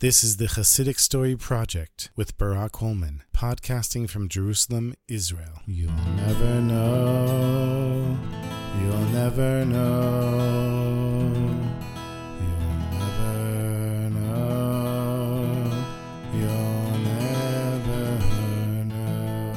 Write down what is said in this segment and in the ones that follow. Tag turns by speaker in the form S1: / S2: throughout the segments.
S1: This is the Hasidic Story Project with Barak Holman, podcasting from Jerusalem, Israel. You'll never know. You'll never know. You'll never know. You'll never know.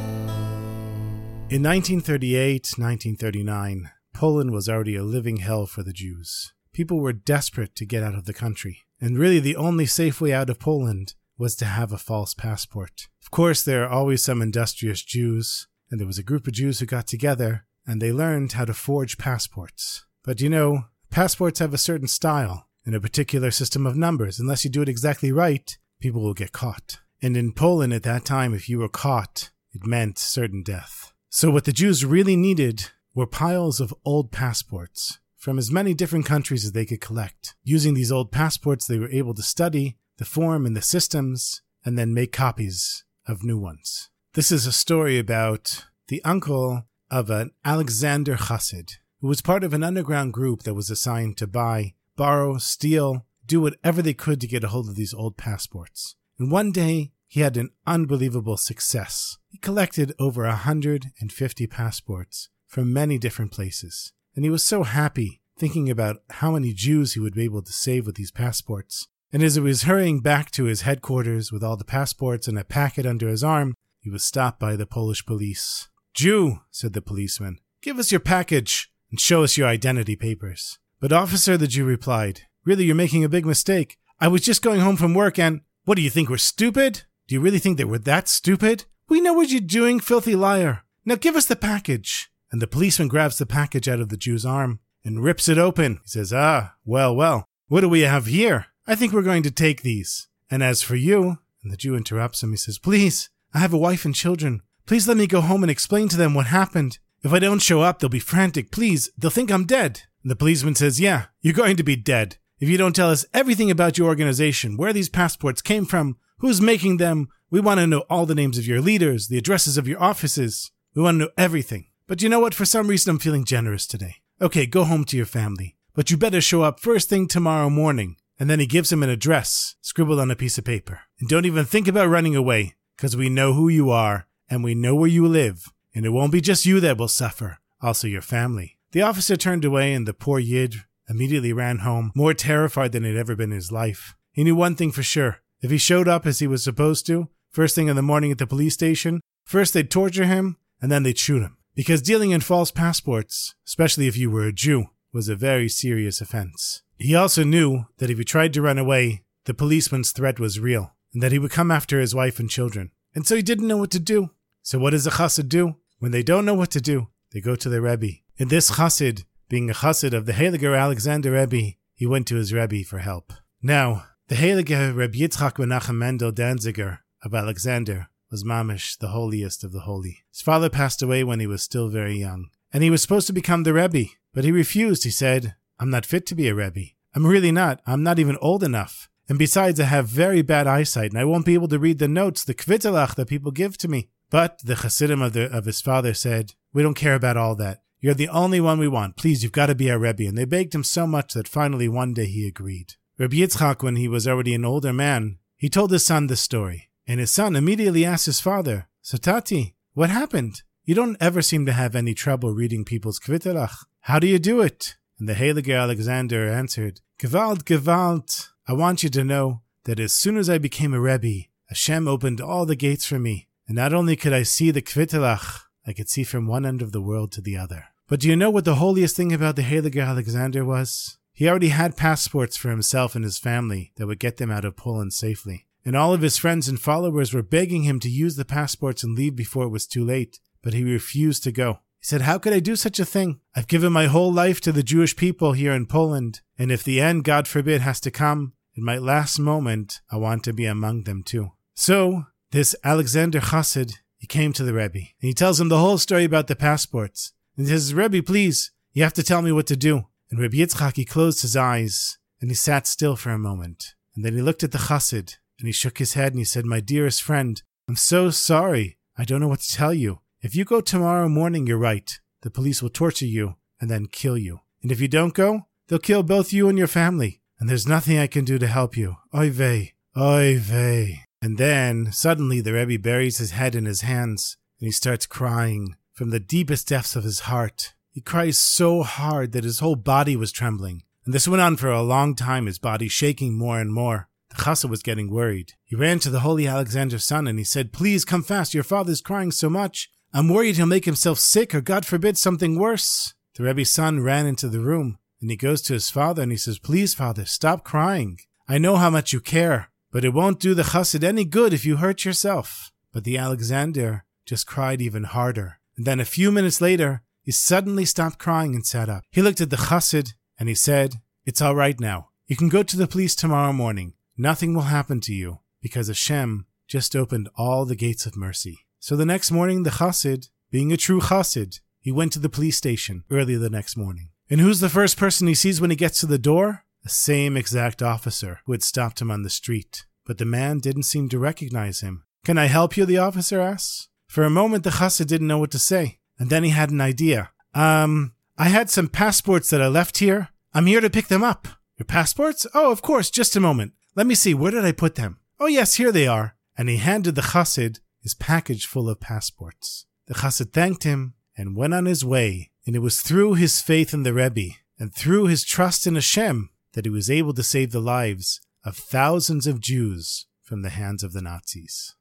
S1: In 1938 1939, Poland was already a living hell for the Jews. People were desperate to get out of the country, and really the only safe way out of Poland was to have a false passport. Of course, there are always some industrious Jews, and there was a group of Jews who got together and they learned how to forge passports. But you know, passports have a certain style and a particular system of numbers. Unless you do it exactly right, people will get caught. And in Poland at that time, if you were caught, it meant certain death. So what the Jews really needed were piles of old passports from as many different countries as they could collect. Using these old passports, they were able to study the form and the systems and then make copies of new ones. This is a story about the uncle of an Alexander Chassid, who was part of an underground group that was assigned to buy, borrow, steal, do whatever they could to get a hold of these old passports. And one day, he had an unbelievable success. He collected over a 150 passports from many different places and he was so happy thinking about how many Jews he would be able to save with these passports. And as he was hurrying back to his headquarters with all the passports and a packet under his arm, he was stopped by the Polish police. Jew, said the policeman, give us your package and show us your identity papers. But officer, the Jew replied, really you're making a big mistake. I was just going home from work and what do you think we're stupid? Do you really think that we're that stupid? We know what you're doing, filthy liar. Now give us the package and the policeman grabs the package out of the Jew's arm and rips it open. He says, Ah, well, well, what do we have here? I think we're going to take these. And as for you, and the Jew interrupts him, he says, Please, I have a wife and children. Please let me go home and explain to them what happened. If I don't show up, they'll be frantic. Please, they'll think I'm dead. And the policeman says, Yeah, you're going to be dead. If you don't tell us everything about your organization, where these passports came from, who's making them, we want to know all the names of your leaders, the addresses of your offices. We want to know everything. But you know what? For some reason, I'm feeling generous today. Okay, go home to your family. But you better show up first thing tomorrow morning. And then he gives him an address scribbled on a piece of paper. And don't even think about running away, because we know who you are and we know where you live. And it won't be just you that will suffer, also your family. The officer turned away and the poor Yid immediately ran home, more terrified than he'd ever been in his life. He knew one thing for sure. If he showed up as he was supposed to, first thing in the morning at the police station, first they'd torture him and then they'd shoot him because dealing in false passports, especially if you were a Jew, was a very serious offense. He also knew that if he tried to run away, the policeman's threat was real, and that he would come after his wife and children. And so he didn't know what to do. So what does a chassid do? When they don't know what to do, they go to their Rebbe. And this chassid, being a chassid of the Heiliger Alexander Rebbe, he went to his Rebbe for help. Now, the Heiliger Rebbe Yitzchak Menachem Mendel Danziger of Alexander was Mamish, the holiest of the holy. His father passed away when he was still very young, and he was supposed to become the Rebbe, but he refused. He said, I'm not fit to be a Rebbe. I'm really not. I'm not even old enough. And besides, I have very bad eyesight, and I won't be able to read the notes, the kvittelach that people give to me. But the Hasidim of, the, of his father said, We don't care about all that. You're the only one we want. Please, you've got to be our Rebbe. And they begged him so much that finally one day he agreed. Rabbi Yitzchak, when he was already an older man, he told his son this story. And his son immediately asked his father, Satati, what happened? You don't ever seem to have any trouble reading people's kvittelach. How do you do it? And the Heilige Alexander answered, Gewalt, Gewalt. I want you to know that as soon as I became a Rebbe, Hashem opened all the gates for me. And not only could I see the kvittelach, I could see from one end of the world to the other. But do you know what the holiest thing about the Heilige Alexander was? He already had passports for himself and his family that would get them out of Poland safely and all of his friends and followers were begging him to use the passports and leave before it was too late, but he refused to go. He said, How could I do such a thing? I've given my whole life to the Jewish people here in Poland, and if the end, God forbid, has to come, in my last moment, I want to be among them too. So, this Alexander Chassid, he came to the Rebbe, and he tells him the whole story about the passports. And he says, Rebbe, please, you have to tell me what to do. And Rebbe Yitzchak, he closed his eyes, and he sat still for a moment. And then he looked at the Chassid, and he shook his head and he said, My dearest friend, I'm so sorry. I don't know what to tell you. If you go tomorrow morning, you're right. The police will torture you and then kill you. And if you don't go, they'll kill both you and your family. And there's nothing I can do to help you. Oy vey, Oy vey. And then suddenly the Rebbe buries his head in his hands and he starts crying from the deepest depths of his heart. He cries so hard that his whole body was trembling. And this went on for a long time, his body shaking more and more. The chassid was getting worried. He ran to the holy Alexander's son and he said, Please come fast, your father's crying so much. I'm worried he'll make himself sick or, God forbid, something worse. The Rebbe's son ran into the room and he goes to his father and he says, Please, father, stop crying. I know how much you care, but it won't do the chassid any good if you hurt yourself. But the Alexander just cried even harder. And then a few minutes later, he suddenly stopped crying and sat up. He looked at the chassid and he said, It's all right now. You can go to the police tomorrow morning. Nothing will happen to you because Hashem just opened all the gates of mercy. So the next morning, the chassid, being a true chassid, he went to the police station early the next morning. And who's the first person he sees when he gets to the door? The same exact officer who had stopped him on the street. But the man didn't seem to recognize him. Can I help you? the officer asks. For a moment, the chassid didn't know what to say. And then he had an idea. Um, I had some passports that I left here. I'm here to pick them up. Your passports? Oh, of course, just a moment. Let me see, where did I put them? Oh, yes, here they are. And he handed the chassid his package full of passports. The chassid thanked him and went on his way. And it was through his faith in the Rebbe and through his trust in Hashem that he was able to save the lives of thousands of Jews from the hands of the Nazis.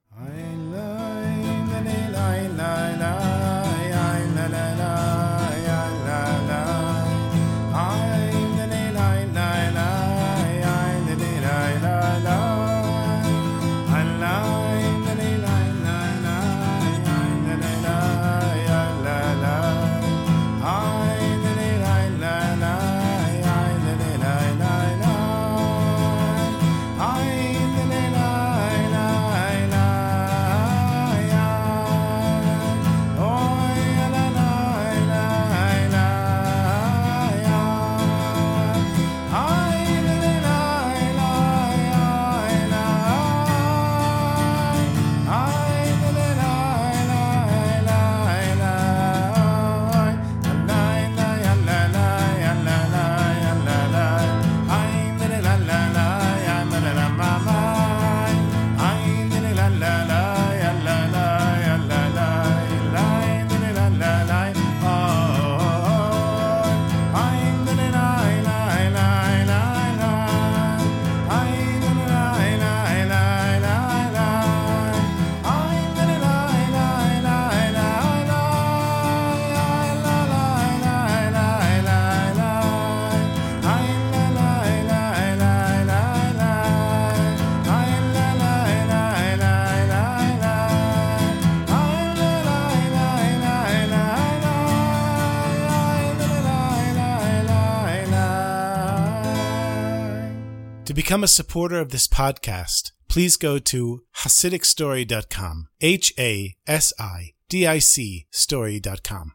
S1: To become a supporter of this podcast, please go to HasidicStory.com. H A S I D I C Story.com.